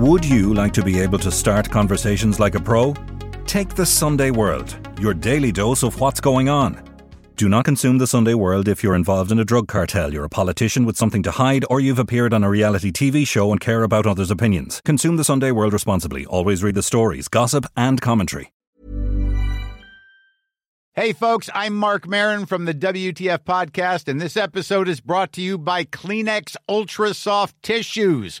Would you like to be able to start conversations like a pro? Take the Sunday World, your daily dose of what's going on. Do not consume the Sunday World if you're involved in a drug cartel, you're a politician with something to hide, or you've appeared on a reality TV show and care about others' opinions. Consume the Sunday World responsibly. Always read the stories, gossip, and commentary. Hey, folks, I'm Marc Maron from the WTF Podcast, and this episode is brought to you by Kleenex Ultra Soft Tissues,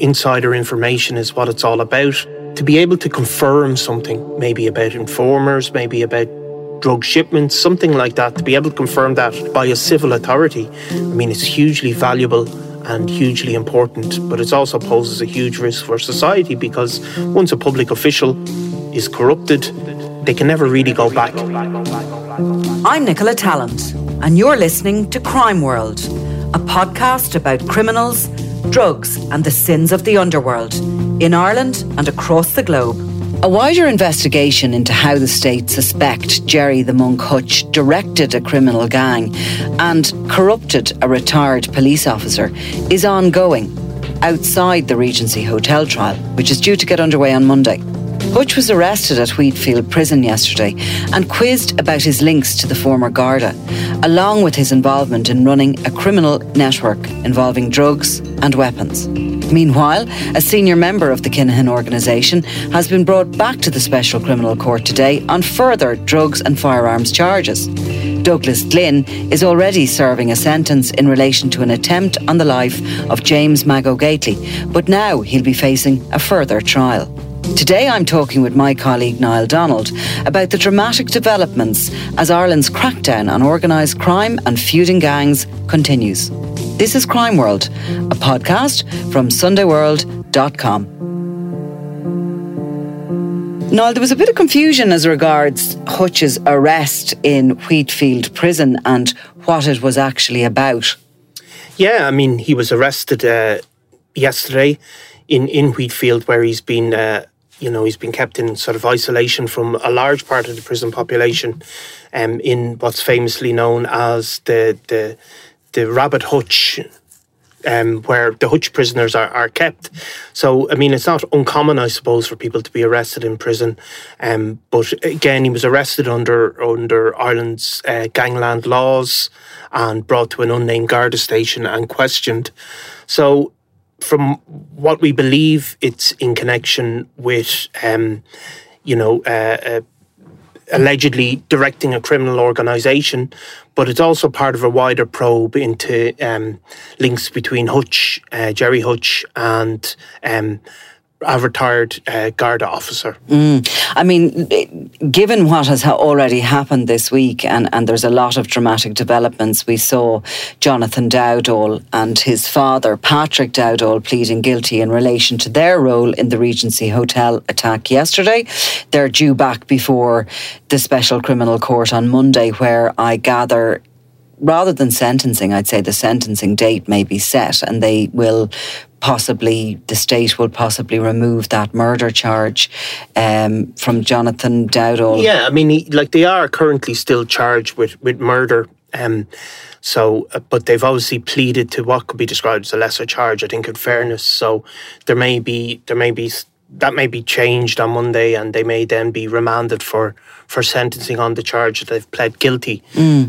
Insider information is what it's all about. To be able to confirm something, maybe about informers, maybe about drug shipments, something like that, to be able to confirm that by a civil authority, I mean, it's hugely valuable and hugely important, but it also poses a huge risk for society because once a public official is corrupted, they can never really go back. I'm Nicola Tallant, and you're listening to Crime World, a podcast about criminals, drugs, and the sins of the underworld in Ireland and across the globe. A wider investigation into how the state suspect Gerry the Monk Hutch directed a criminal gang and corrupted a retired police officer is ongoing outside the Regency Hotel trial, which is due to get underway on Monday. Hutch was arrested at Wheatfield Prison yesterday and quizzed about his links to the former Garda, along with his involvement in running a criminal network involving drugs and weapons. Meanwhile, a senior member of the Kinahan organisation has been brought back to the Special Criminal Court today on further drugs and firearms charges. Douglas Glynn is already serving a sentence in relation to an attempt on the life of James Mago Gately, but now he'll be facing a further trial. Today I'm talking with my colleague Niall Donald about the dramatic developments as Ireland's crackdown on organised crime and feuding gangs continues. This is Crime World, a podcast from SundayWorld.com. Niall, there was a bit of confusion as regards Hutch's arrest in Wheatfield Prison and what it was actually about. Yeah, I mean, he was arrested uh, yesterday in, in Wheatfield, where he's been, uh, you know, he's been kept in sort of isolation from a large part of the prison population, um, in what's famously known as the the the Rabbit Hutch. Um, where the Hutch prisoners are, are kept. So, I mean, it's not uncommon, I suppose, for people to be arrested in prison. Um, but again, he was arrested under under Ireland's uh, gangland laws and brought to an unnamed Garda station and questioned. So, from what we believe, it's in connection with, um, you know, uh, uh, allegedly directing a criminal organisation, but it's also part of a wider probe into um, links between Hutch, uh, Gerry Hutch, and um, a retired uh, Garda officer. Mm. I mean, given what has already happened this week, and, and there's a lot of dramatic developments, we saw Jonathan Dowdall and his father, Patrick Dowdall, pleading guilty in relation to their role in the Regency Hotel attack yesterday. They're due back before the Special Criminal Court on Monday, where I gather rather than sentencing, I'd say the sentencing date may be set and they will possibly, the state will possibly remove that murder charge um, from Jonathan Dowdall. Yeah, I mean, he, like they are currently still charged with, with murder. Um, so, uh, but they've obviously pleaded to what could be described as a lesser charge. I think, in fairness, so there may be there may be that may be changed on Monday, and they may then be remanded for for sentencing on the charge that they've pled guilty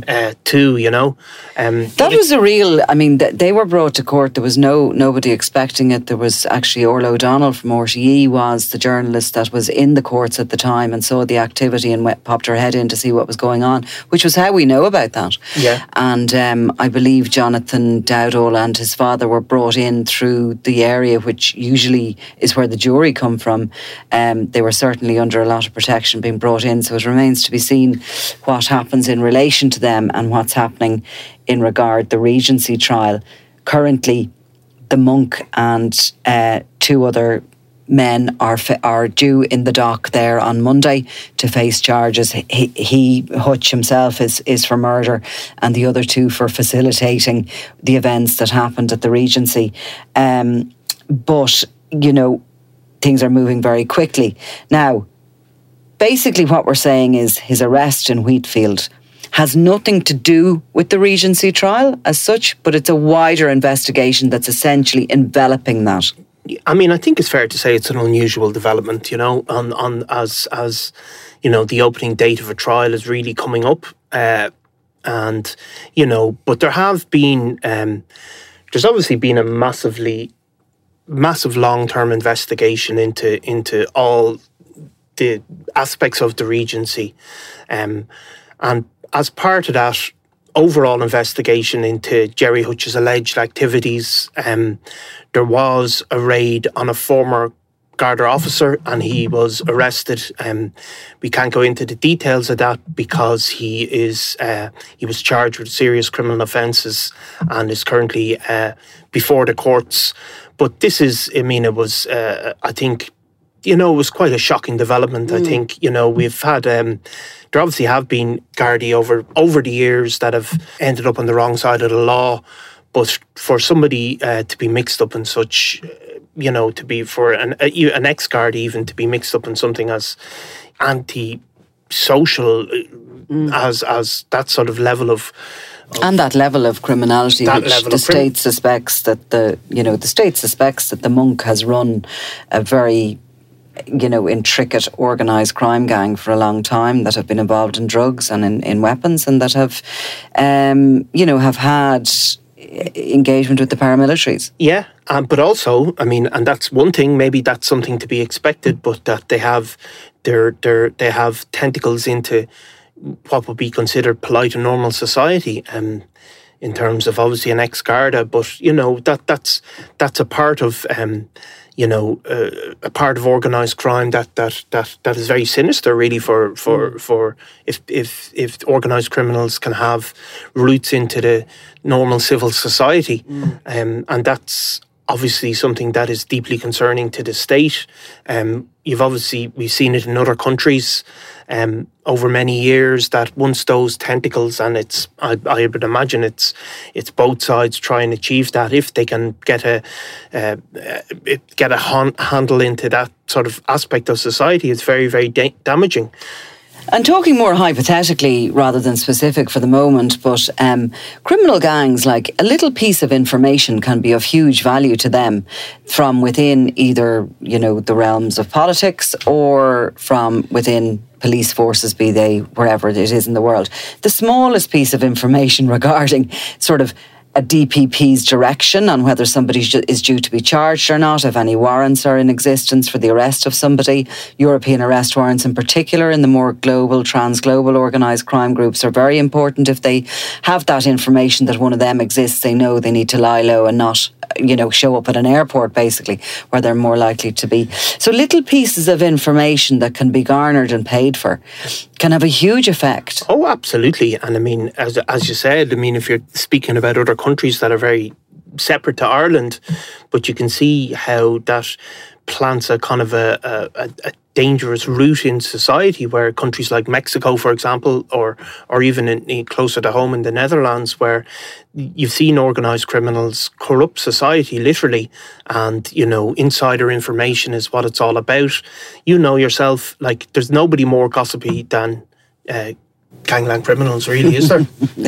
uh, to. You know, um, That was a real. I mean, th- they were brought to court. There was no nobody expecting it. There was actually Orla O'Donnell from RTE was the journalist that was in the courts at the time and saw the activity and went, popped her head in to see what was going on, which was how we know about that. Yeah. And um, I believe Jonathan Dowdall and his father were brought in through the area, which usually is where the jury come from. Um, they were certainly under a lot of protection being brought in. So it remains to be seen what happens in relation to them and what's happening in regard the Regency trial. Currently, the monk and uh, two other men are are due in the dock there on Monday to face charges. He, he Hutch himself is is for murder, and the other two for facilitating the events that happened at the Regency. Um, but you know, things are moving very quickly now. Basically, what we're saying is his arrest in Wheatfield has nothing to do with the Regency trial as such, but it's a wider investigation that's essentially enveloping that. I mean, I think it's fair to say it's an unusual development, you know, on, on as as you know the opening date of a trial is really coming up, uh, and you know, but there have been um, there's obviously been a massively massive long term investigation into into all the aspects of the Regency, um, and as part of that overall investigation into Gerry Hutch's alleged activities, um, there was a raid on a former Garda officer and he was arrested. Um, we can't go into the details of that because he is uh, he was charged with serious criminal offences and is currently uh, before the courts. But this is, I mean, it was, uh, I think, you know, it was quite a shocking development. I think, you know, we've had, um, there obviously have been Gardaí over over the years that have ended up on the wrong side of the law. But for somebody uh, to be mixed up in such, uh, you know, to be for an uh, an ex guard even to be mixed up in something as anti-social as as that sort of level of And that level of criminality, That which level the of crim- state suspects that the you know the state suspects that the monk has run a very you know intricate organized crime gang for a long time that have been involved in drugs and in, in weapons and that have um, you know have had engagement with the paramilitaries. Yeah, um, but also, I mean, and that's one thing. Maybe that's something to be expected, but that they have, they're, they're, they have tentacles into what would be considered polite and normal society. Um, in terms of obviously an ex Garda, but you know that that's that's a part of um, you know uh, a part of organised crime that that that that is very sinister, really. For for for if if if organised criminals can have roots into the normal civil society, um, and that's obviously something that is deeply concerning to the state. Um, you've obviously we've seen it in other countries um, over many years that once those tentacles and it's I, I would imagine it's it's both sides try and achieve that if they can get a uh, uh, get a han- handle into that sort of aspect of society it's very very da- damaging And talking more hypothetically rather than specific for the moment, but um, criminal gangs, like a little piece of information can be of huge value to them from within either, you know, the realms of politics or from within police forces, be they wherever it is in the world. The smallest piece of information regarding sort of a DPP's direction on whether somebody is due to be charged or not, if any warrants are in existence for the arrest of somebody. European arrest warrants, in particular, in the more global, trans global organised crime groups, are very important. If they have that information that one of them exists, they know they need to lie low and not. You know, show up at an airport basically where they're more likely to be. So, little pieces of information that can be garnered and paid for can have a huge effect. Oh, absolutely. And I mean, as as you said, I mean, if you're speaking about other countries that are very separate to Ireland, but you can see how that plants a kind of a, a, a- dangerous route in society where countries like Mexico, for example, or or even in, in closer to home in the Netherlands, where you've seen organized criminals corrupt society literally, and you know insider information is what it's all about. You know yourself, like there's nobody more gossipy than. Uh, gangland criminals, really, is there?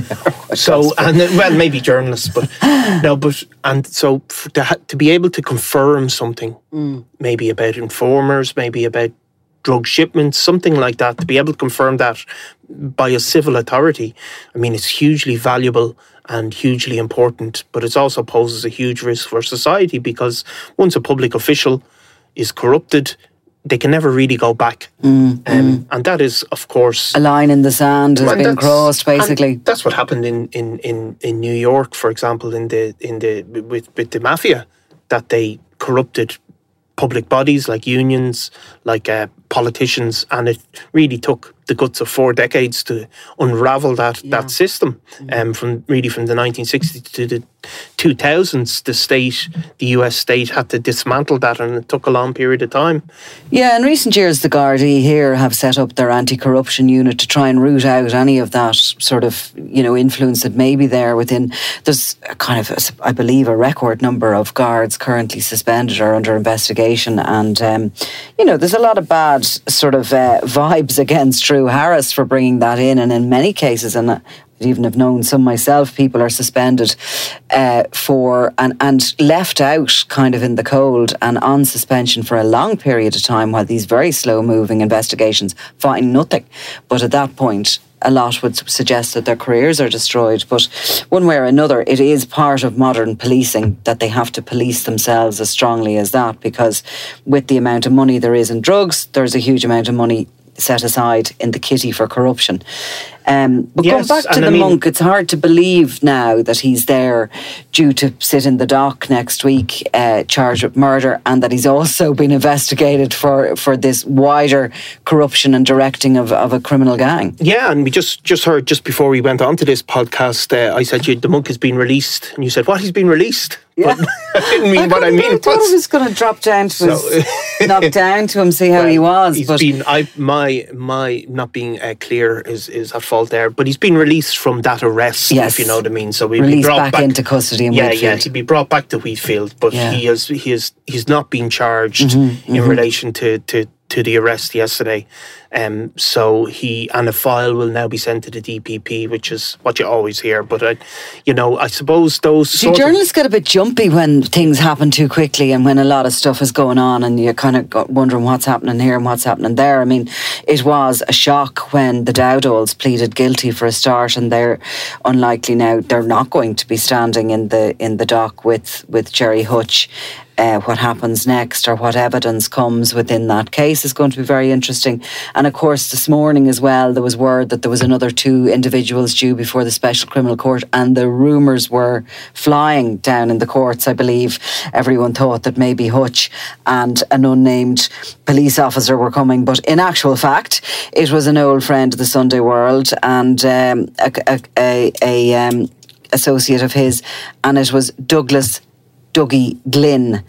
so, and well, maybe journalists, but no, but and so to, ha- to be able to confirm something, maybe about informers, maybe about drug shipments, something like that, to be able to confirm that by a civil authority, I mean, it's hugely valuable and hugely important, but it also poses a huge risk for society because once a public official is corrupted, they can never really go back. Mm, um, mm. And that is, of course, a line in the sand has been crossed. Basically, that's what happened in, in, in, in New York, for example, in the in the with with the mafia, that they corrupted public bodies like unions, like uh, politicians, and it really took the guts of four decades to unravel that yeah. that system. Mm. Um, from really from the 1960s to the 2000s, the state, the US state, had to dismantle that, and it took a long period of time. Yeah, in recent years, the Gardaí here have set up their anti-corruption unit to try and root out any of that sort of you know influence that may be there within. There's kind of, I believe, a record number of guards currently suspended or under investigation, and um, you know, there's a lot of bad sort of uh, vibes against Drew Harris for bringing that in, and in many cases, and even have known some myself, people are suspended uh, for and, and left out kind of in the cold and on suspension for a long period of time while these very slow moving investigations find nothing. But at that point, a lot would suggest that their careers are destroyed. But one way or another, it is part of modern policing that they have to police themselves as strongly as that because with the amount of money there is in drugs, there's a huge amount of money set aside in the kitty for corruption. Um, but yes, going back to the I mean, monk, it's hard to believe now that he's there due to sit in the dock next week, uh, charged with murder, and that he's also been investigated for, for this wider corruption and directing of, of a criminal gang. Yeah, and we just, just heard just before we went on to this podcast, uh, I said you, the monk has been released, and you said, What? He's been released? Yeah. But I didn't mean I what I mean. I thought it was going to drop down to so, his, knock down to him, see how well, he was. He's but been, I, my, my not being uh, clear is, is at fault there, but he's been released from that arrest, yes. if you know what I mean. So we released brought back, back, into custody. In yeah, Wheatfield. yeah, he'd be brought back to Wheatfield, but yeah. he is he is he's not been charged mm-hmm, in mm-hmm. relation to to to the arrest yesterday. Um, so he and a file will now be sent to the DPP, which is what you always hear. But I, you know, I suppose those. See, journalists get a bit jumpy when things happen too quickly and when a lot of stuff is going on, and you're kind of wondering what's happening here and what's happening there. I mean, it was a shock when the Dowdalls pleaded guilty for a start, and they're unlikely now. They're not going to be standing in the in the dock with with Gerry Hutch uh, what happens next or what evidence comes within that case is going to be very interesting. And of course, this morning as well, there was word that there was another two individuals due before the Special Criminal Court, and the rumours were flying down in the courts. I believe everyone thought that maybe Hutch and an unnamed police officer were coming, but in actual fact, it was an old friend of the Sunday World and um, a, a, a, a um, associate of his, and it was Douglas Dougie Glynn.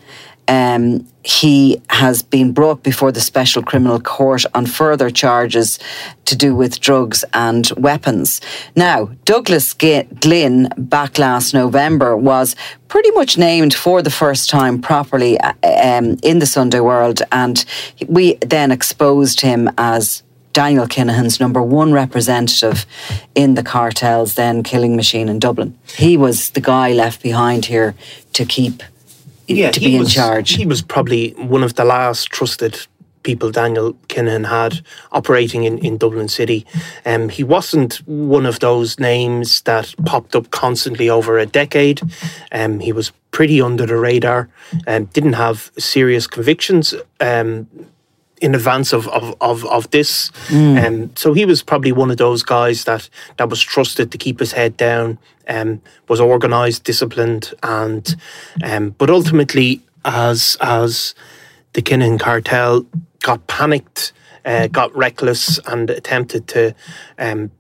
Um, he has been brought before the Special Criminal Court on further charges to do with drugs and weapons. Now, Douglas Glynn, back last November, was pretty much named for the first time properly uh, um, in the Sunday World, and we then exposed him as Daniel Kinahan's number one representative in the cartel's then killing machine in Dublin. He was the guy left behind here to keep yeah, to be was, in charge. He was probably one of the last trusted people Daniel Kinahan had operating in, in Dublin City. Um, he wasn't one of those names that popped up constantly over a decade. Um, he was pretty under the radar and um, didn't have serious convictions. Um, in advance of of of, of this. Mm. Um, so he was probably one of those guys that that was trusted to keep his head down, um, was organised, disciplined, and um, but ultimately as as the Kinahan cartel got panicked, uh, got reckless, and attempted to um,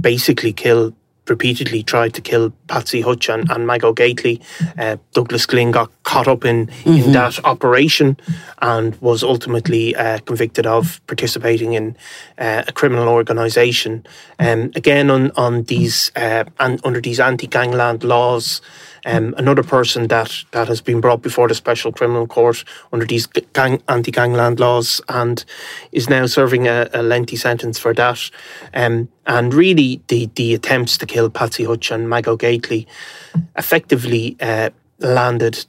basically kill repeatedly tried to kill Patsy Hutch and, and Mago Gately. Uh, Douglas Glynn got caught up in, mm-hmm. in that operation and was ultimately uh, convicted of participating in uh, a criminal organisation. Um, again, on, on these uh, and under these anti-gangland laws, um, another person that, that has been brought before the Special Criminal Court under these gang, anti-gangland laws and is now serving a, a lengthy sentence for that. Um, and really, the, the attempts to kill Patsy Hutch and Mago Gately effectively uh, landed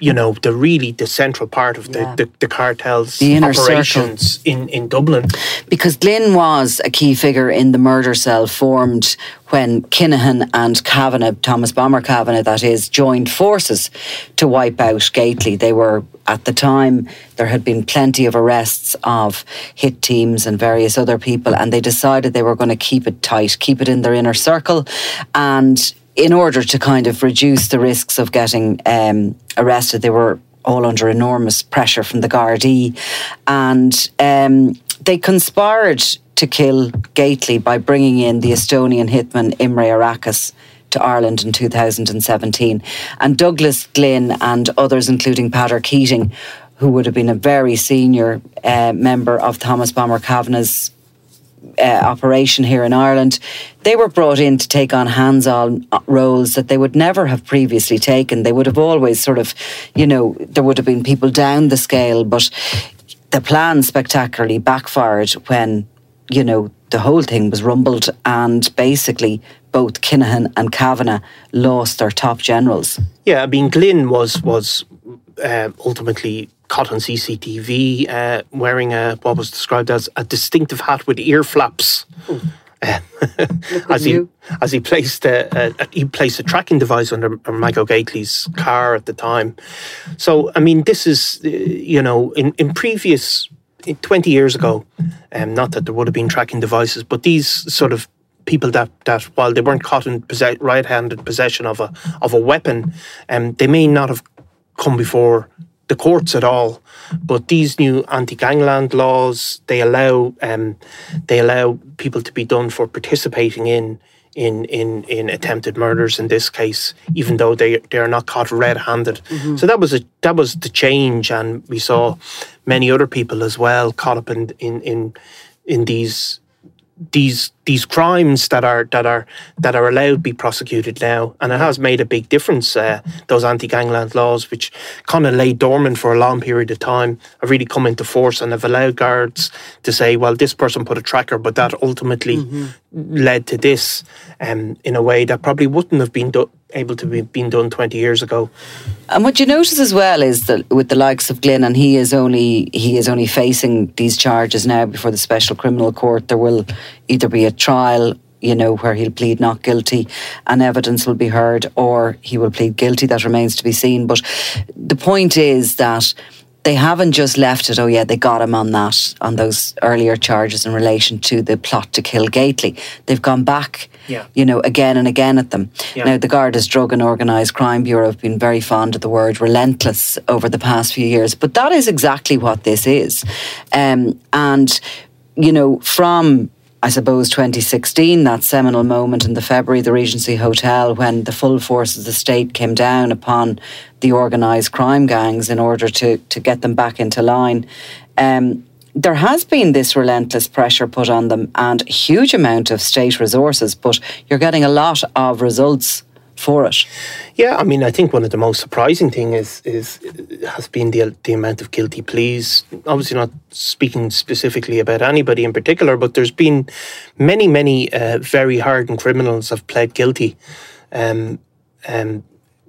you know, the really the central part of the, Yeah. the, the cartel's The circle. operations in, in Dublin. because Glynn was a key figure in the murder cell formed when Kinahan and Kavanagh, Thomas Bomber Kavanagh, that is, joined forces to wipe out Gately. They were, at the time, there had been plenty of arrests of hit teams and various other people, and they decided they were going to keep it tight, keep it in their inner circle, and in order to kind of reduce the risks of getting um, arrested, they were all under enormous pressure from the Gardaí, and um, they conspired to kill Gately by bringing in the Estonian hitman Imre Arakas to Ireland in 2017. And Douglas Glynn and others, including Pader Keating, who would have been a very senior uh, member of Thomas Bomber Kavanagh's uh, operation here in Ireland, they were brought in to take on hands on roles that they would never have previously taken. They would have always sort of, you know, there would have been people down the scale, but the plan spectacularly backfired when, you know, the whole thing was rumbled and basically both Kinahan and Kavanagh lost their top generals. Yeah, I mean, Glynn was was uh, ultimately caught on CCTV uh, wearing a, what was described as a distinctive hat with ear flaps. Uh, as he you. as he placed a, a, he placed a tracking device under Michael Gately's car at the time. So I mean, this is uh, you know in in previous in 20 years ago, um, not that there would have been tracking devices, but these sort of people that, that while they weren't caught in possess- right-handed possession of a of a weapon, um, they may not have come before the courts at all. But these new anti-gangland laws they allow um, they allow people to be done for participating in. In, in, in attempted murders in this case, even though they they are not caught red-handed, so that was a that was the change, and we saw many other people as well caught up in in in, in these these these crimes that are that are that are allowed to be prosecuted now, and it has made a big difference. Uh, those anti-gangland laws, which kind of lay dormant for a long period of time, have really come into force and have allowed guards to say, "Well, this person put a tracker, but that ultimately led to this," um, in a way that probably wouldn't have been do- able to be been done twenty years ago. And what you notice as well is that with the likes of Glynn, and he is only he is only facing these charges now before the Special Criminal Court. There will either be a trial, you know, where he'll plead not guilty, and evidence will be heard, or he will plead guilty. That remains to be seen. But the point is that they haven't just left it. Oh yeah, they got him on that on those earlier charges in relation to the plot to kill Gately. They've gone back, Yeah. you know, again and again at them. Yeah. Now the Garda's Drug and Organised Crime Bureau have been very fond of the word relentless over the past few years, but that is exactly what this is. Um, and, you know, from I suppose 2016, that seminal moment in the February, the Regency Hotel, when the full force of the state came down upon the organised crime gangs in order to, to get them back into line. Um, there has been this relentless pressure put on them and huge amount of state resources, but you're getting a lot of results for it. Yeah, I mean, I think one of the most surprising thing is is has been the the amount of guilty pleas. Obviously, not speaking specifically about anybody in particular, but there's been many, many uh, very hardened criminals have pled guilty, um, um,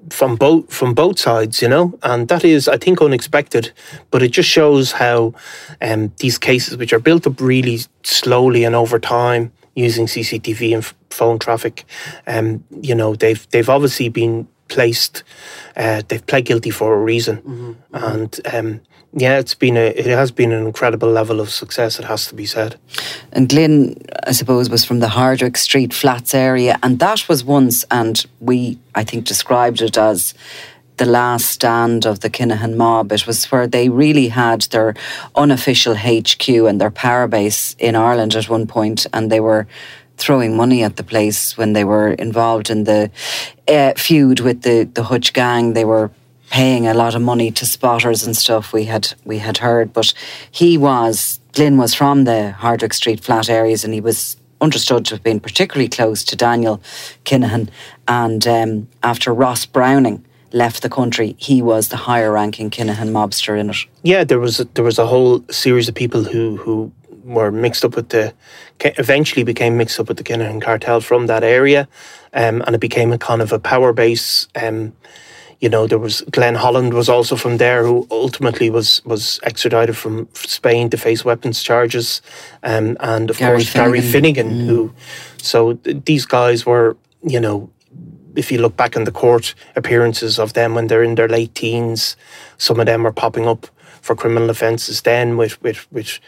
from both from both sides, you know, and that is, I think, unexpected. But it just shows how um, these cases, which are built up really slowly and over time, using CCTV and f- phone traffic, um, you know, they've they've obviously been placed, uh, they've pled guilty for a reason, and um, yeah, it's been a it has been an incredible level of success. It has to be said. And Glynn, I suppose, was from the Hardwick Street flats area. And that was once, and we, I think, described it as the last stand of the Kinahan mob. It was where they really had their unofficial HQ and their power base in Ireland at one point, and they were throwing money at the place when they were involved in the uh, feud with the, the Hutch gang. They were paying a lot of money to spotters and stuff we had we had heard but he was Glynn was from the Hardwick Street flat areas and he was understood to have been particularly close to Daniel Kinahan and um, after Ross Browning left the country he was the higher ranking Kinahan mobster in it Yeah, there was a, there was a whole series of people who who were mixed up with the eventually became mixed up with the Kinahan cartel from that area, um, and it became a kind of a power base. Um, you know, there was Glenn Holland was also from there, who ultimately was was extradited from Spain to face weapons charges, um, and of Gary course Finnegan. Gary Finnegan, Mm. who. So th- these guys were, you know, if you look back in the court appearances of them when they're in their late teens, some of them are popping up for criminal offences then with with with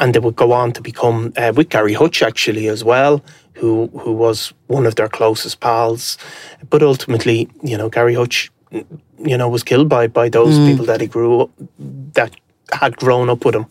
and they would go on to become uh, with Gary Hutch actually as well, who who was one of their closest pals. But ultimately, you know, Gary Hutch, you know, was killed by by those Mm. people that he grew up that had grown up with him.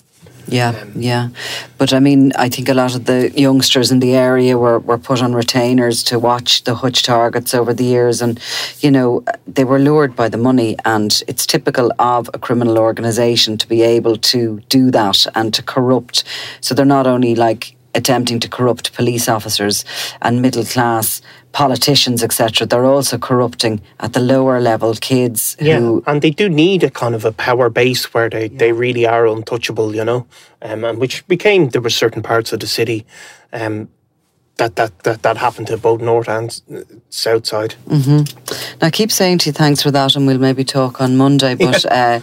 Yeah, yeah. But I mean, I think a lot of the youngsters in the area were, were put on retainers to watch the hutch targets over the years. And, you know, they were lured by the money. And it's typical of a criminal organisation to be able to do that and to corrupt. So they're not only like attempting to corrupt police officers and middle class politicians, etc., they're also corrupting at the lower level kids Yeah, who. and they do need a kind of a power base where they, they really are untouchable, you know, um, and which became there were certain parts of the city um, that, that that that happened to both north and south side. Now, I keep saying to you thanks for that, and we'll maybe talk on Monday. But uh,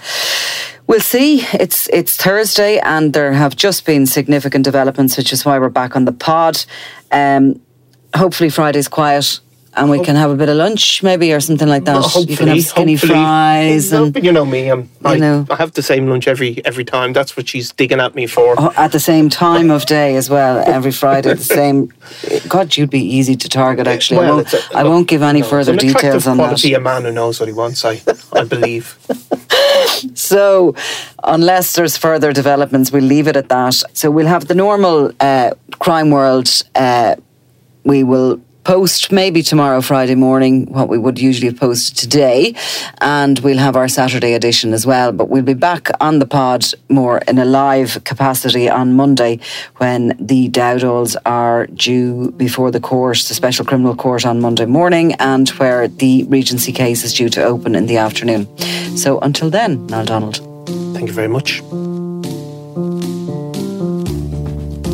we'll see. It's it's Thursday, and there have just been significant developments, which is why we're back on the pod. Um, hopefully, Friday's quiet. And we can have a bit of lunch, maybe, or something like that. Well, you can have skinny fries No, and you know me, I'm, I, know. I have the same lunch every every time. That's what she's digging at me for. Oh, at the same time of day as well, every Friday. The same. God, you'd be easy to target. Actually, I won't. it's a- I won't give any no, further details on that. quality, a man who knows what he wants. I I believe. So, unless there's further developments, we'll leave it at that. So, we'll have the normal uh, crime world. Uh, we will post maybe tomorrow, Friday morning, what we would usually have posted today. And we'll have our Saturday edition as well. But we'll be back on the pod more in a live capacity on Monday when the Dowdalls are due before the court, the special criminal court on Monday morning, and where the Regency case is due to open in the afternoon. So until then, Niall Donald. Thank you very much.